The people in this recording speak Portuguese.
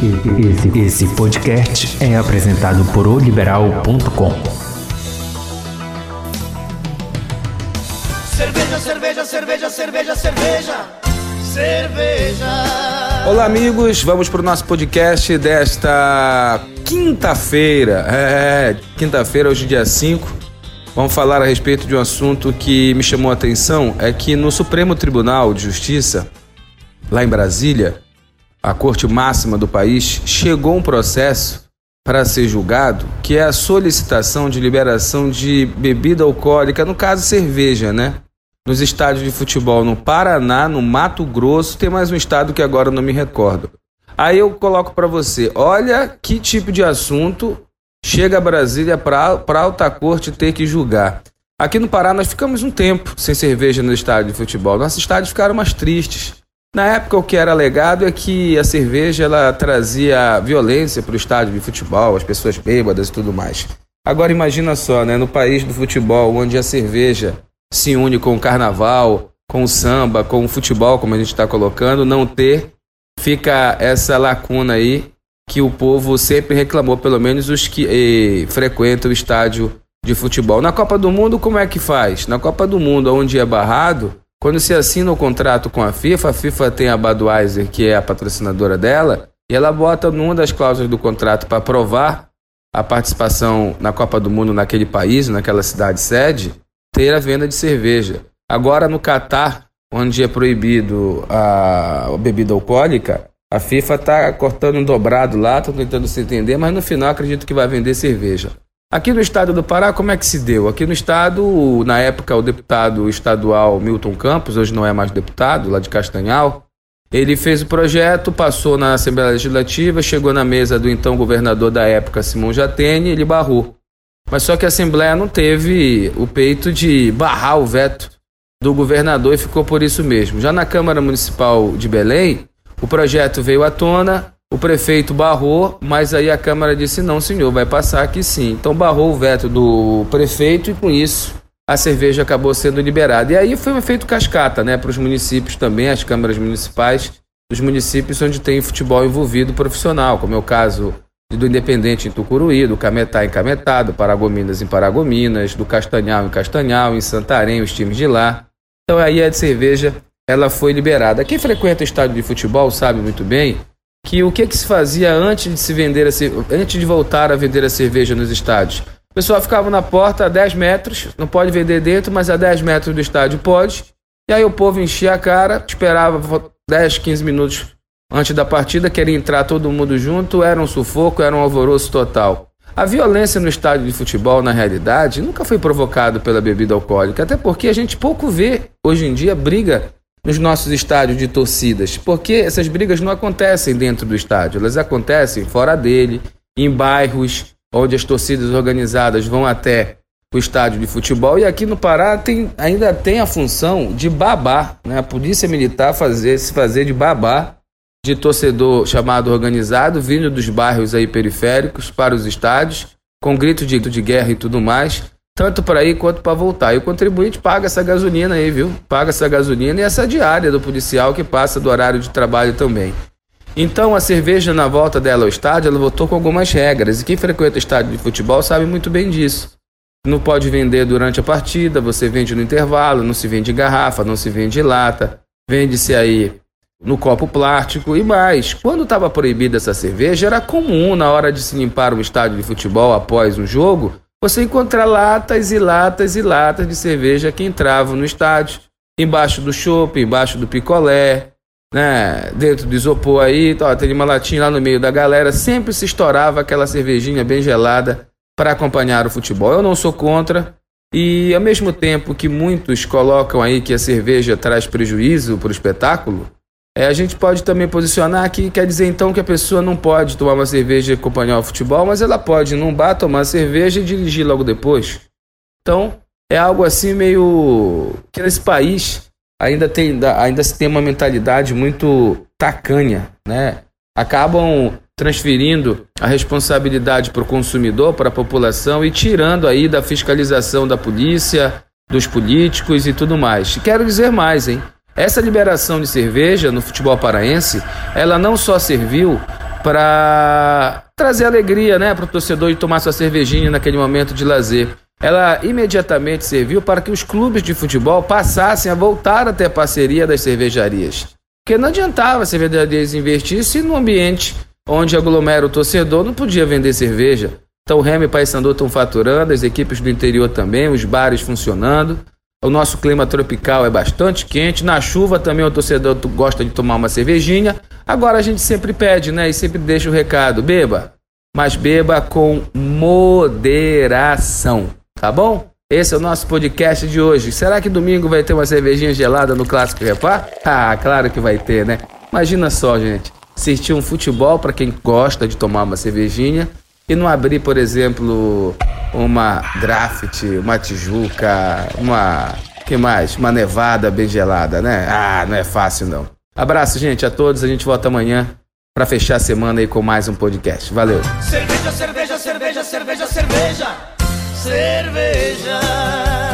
Esse, esse podcast é apresentado por oliberal.com. Cerveja, cerveja, cerveja, cerveja, cerveja, cerveja. Olá, amigos. Vamos para o nosso podcast desta quinta-feira. É, quinta-feira, hoje, dia 5. Vamos falar a respeito de um assunto que me chamou a atenção: é que no Supremo Tribunal de Justiça, lá em Brasília, a corte máxima do país, chegou um processo para ser julgado, que é a solicitação de liberação de bebida alcoólica, no caso cerveja, né? Nos estádios de futebol no Paraná, no Mato Grosso, tem mais um estado que agora não me recordo. Aí eu coloco para você, olha que tipo de assunto chega a Brasília para a alta corte ter que julgar. Aqui no Pará nós ficamos um tempo sem cerveja no estádio de futebol. Nossos estádios ficaram mais tristes. Na época, o que era alegado é que a cerveja ela trazia violência para o estádio de futebol, as pessoas bêbadas e tudo mais. Agora imagina só, né, no país do futebol, onde a cerveja se une com o carnaval, com o samba, com o futebol, como a gente está colocando, não ter, fica essa lacuna aí que o povo sempre reclamou, pelo menos os que eh, frequentam o estádio de futebol. Na Copa do Mundo, como é que faz? Na Copa do Mundo, onde é barrado, quando se assina o contrato com a FIFA, a FIFA tem a Budweiser, que é a patrocinadora dela, e ela bota numa das cláusulas do contrato para provar a participação na Copa do Mundo naquele país, naquela cidade sede, ter a venda de cerveja. Agora no Catar, onde é proibido a bebida alcoólica, a FIFA está cortando um dobrado lá, está tentando se entender, mas no final acredito que vai vender cerveja. Aqui no estado do Pará, como é que se deu? Aqui no estado, na época, o deputado estadual Milton Campos, hoje não é mais deputado, lá de Castanhal, ele fez o projeto, passou na Assembleia Legislativa, chegou na mesa do então governador da época, Simão Jatene, ele barrou. Mas só que a Assembleia não teve o peito de barrar o veto do governador e ficou por isso mesmo. Já na Câmara Municipal de Belém, o projeto veio à tona, o prefeito barrou, mas aí a Câmara disse: não, senhor, vai passar aqui sim. Então barrou o veto do prefeito e com isso a cerveja acabou sendo liberada. E aí foi um efeito cascata né, para os municípios também, as câmaras municipais dos municípios onde tem futebol envolvido profissional, como é o caso do Independente em Tucuruí, do Cametá em Cametá, do Paragominas em Paragominas, do Castanhal em Castanhal, em Santarém, os times de lá. Então aí a cerveja ela foi liberada. Quem frequenta estádio de futebol sabe muito bem que o que, que se fazia antes de se vender a, antes de voltar a vender a cerveja nos estádios. O pessoal ficava na porta a 10 metros, não pode vender dentro, mas a 10 metros do estádio pode. E aí o povo enchia a cara, esperava 10, 15 minutos antes da partida, queria entrar todo mundo junto, era um sufoco, era um alvoroço total. A violência no estádio de futebol, na realidade, nunca foi provocada pela bebida alcoólica, até porque a gente pouco vê hoje em dia briga nos nossos estádios de torcidas, porque essas brigas não acontecem dentro do estádio, elas acontecem fora dele, em bairros onde as torcidas organizadas vão até o estádio de futebol e aqui no Pará tem, ainda tem a função de babá, né? A polícia militar fazer se fazer de babá de torcedor chamado organizado vindo dos bairros aí periféricos para os estádios com grito de, de guerra e tudo mais tanto para ir quanto para voltar. E o contribuinte paga essa gasolina aí, viu? Paga essa gasolina e essa diária do policial que passa do horário de trabalho também. Então a cerveja na volta dela ao estádio, ela voltou com algumas regras. E quem frequenta o estádio de futebol sabe muito bem disso. Não pode vender durante a partida, você vende no intervalo, não se vende garrafa, não se vende lata, vende-se aí no copo plástico e mais. Quando estava proibida essa cerveja, era comum na hora de se limpar um estádio de futebol após um jogo, você encontra latas e latas e latas de cerveja que entravam no estádio, embaixo do chopp, embaixo do picolé, né, dentro do isopor aí, ó, tem uma latinha lá no meio da galera, sempre se estourava aquela cervejinha bem gelada para acompanhar o futebol. Eu não sou contra, e ao mesmo tempo que muitos colocam aí que a cerveja traz prejuízo para o espetáculo, é, a gente pode também posicionar que quer dizer então que a pessoa não pode tomar uma cerveja e acompanhar o futebol, mas ela pode num bar tomar cerveja e dirigir logo depois. Então, é algo assim meio que nesse país ainda tem ainda se tem uma mentalidade muito tacanha, né? Acabam transferindo a responsabilidade para o consumidor, para a população e tirando aí da fiscalização da polícia, dos políticos e tudo mais. Quero dizer mais, hein? Essa liberação de cerveja no futebol paraense, ela não só serviu para trazer alegria, né, para o torcedor de tomar sua cervejinha naquele momento de lazer. Ela imediatamente serviu para que os clubes de futebol passassem a voltar a ter a parceria das cervejarias. Porque não adiantava as cervejarias investir se no ambiente onde aglomera o torcedor não podia vender cerveja. Então o Remy e Paysandu estão faturando, as equipes do interior também, os bares funcionando. O nosso clima tropical é bastante quente. Na chuva também o torcedor gosta de tomar uma cervejinha. Agora a gente sempre pede, né? E sempre deixa o recado: beba, mas beba com moderação, tá bom? Esse é o nosso podcast de hoje. Será que domingo vai ter uma cervejinha gelada no Clássico Repar? Ah, claro que vai ter, né? Imagina só, gente. Assistir um futebol para quem gosta de tomar uma cervejinha e não abrir, por exemplo, uma draft, uma tijuca, uma. que mais? Uma nevada bem gelada, né? Ah, não é fácil não. Abraço, gente, a todos. A gente volta amanhã para fechar a semana aí com mais um podcast. Valeu. Cerveja, cerveja, cerveja, cerveja, cerveja. Cerveja.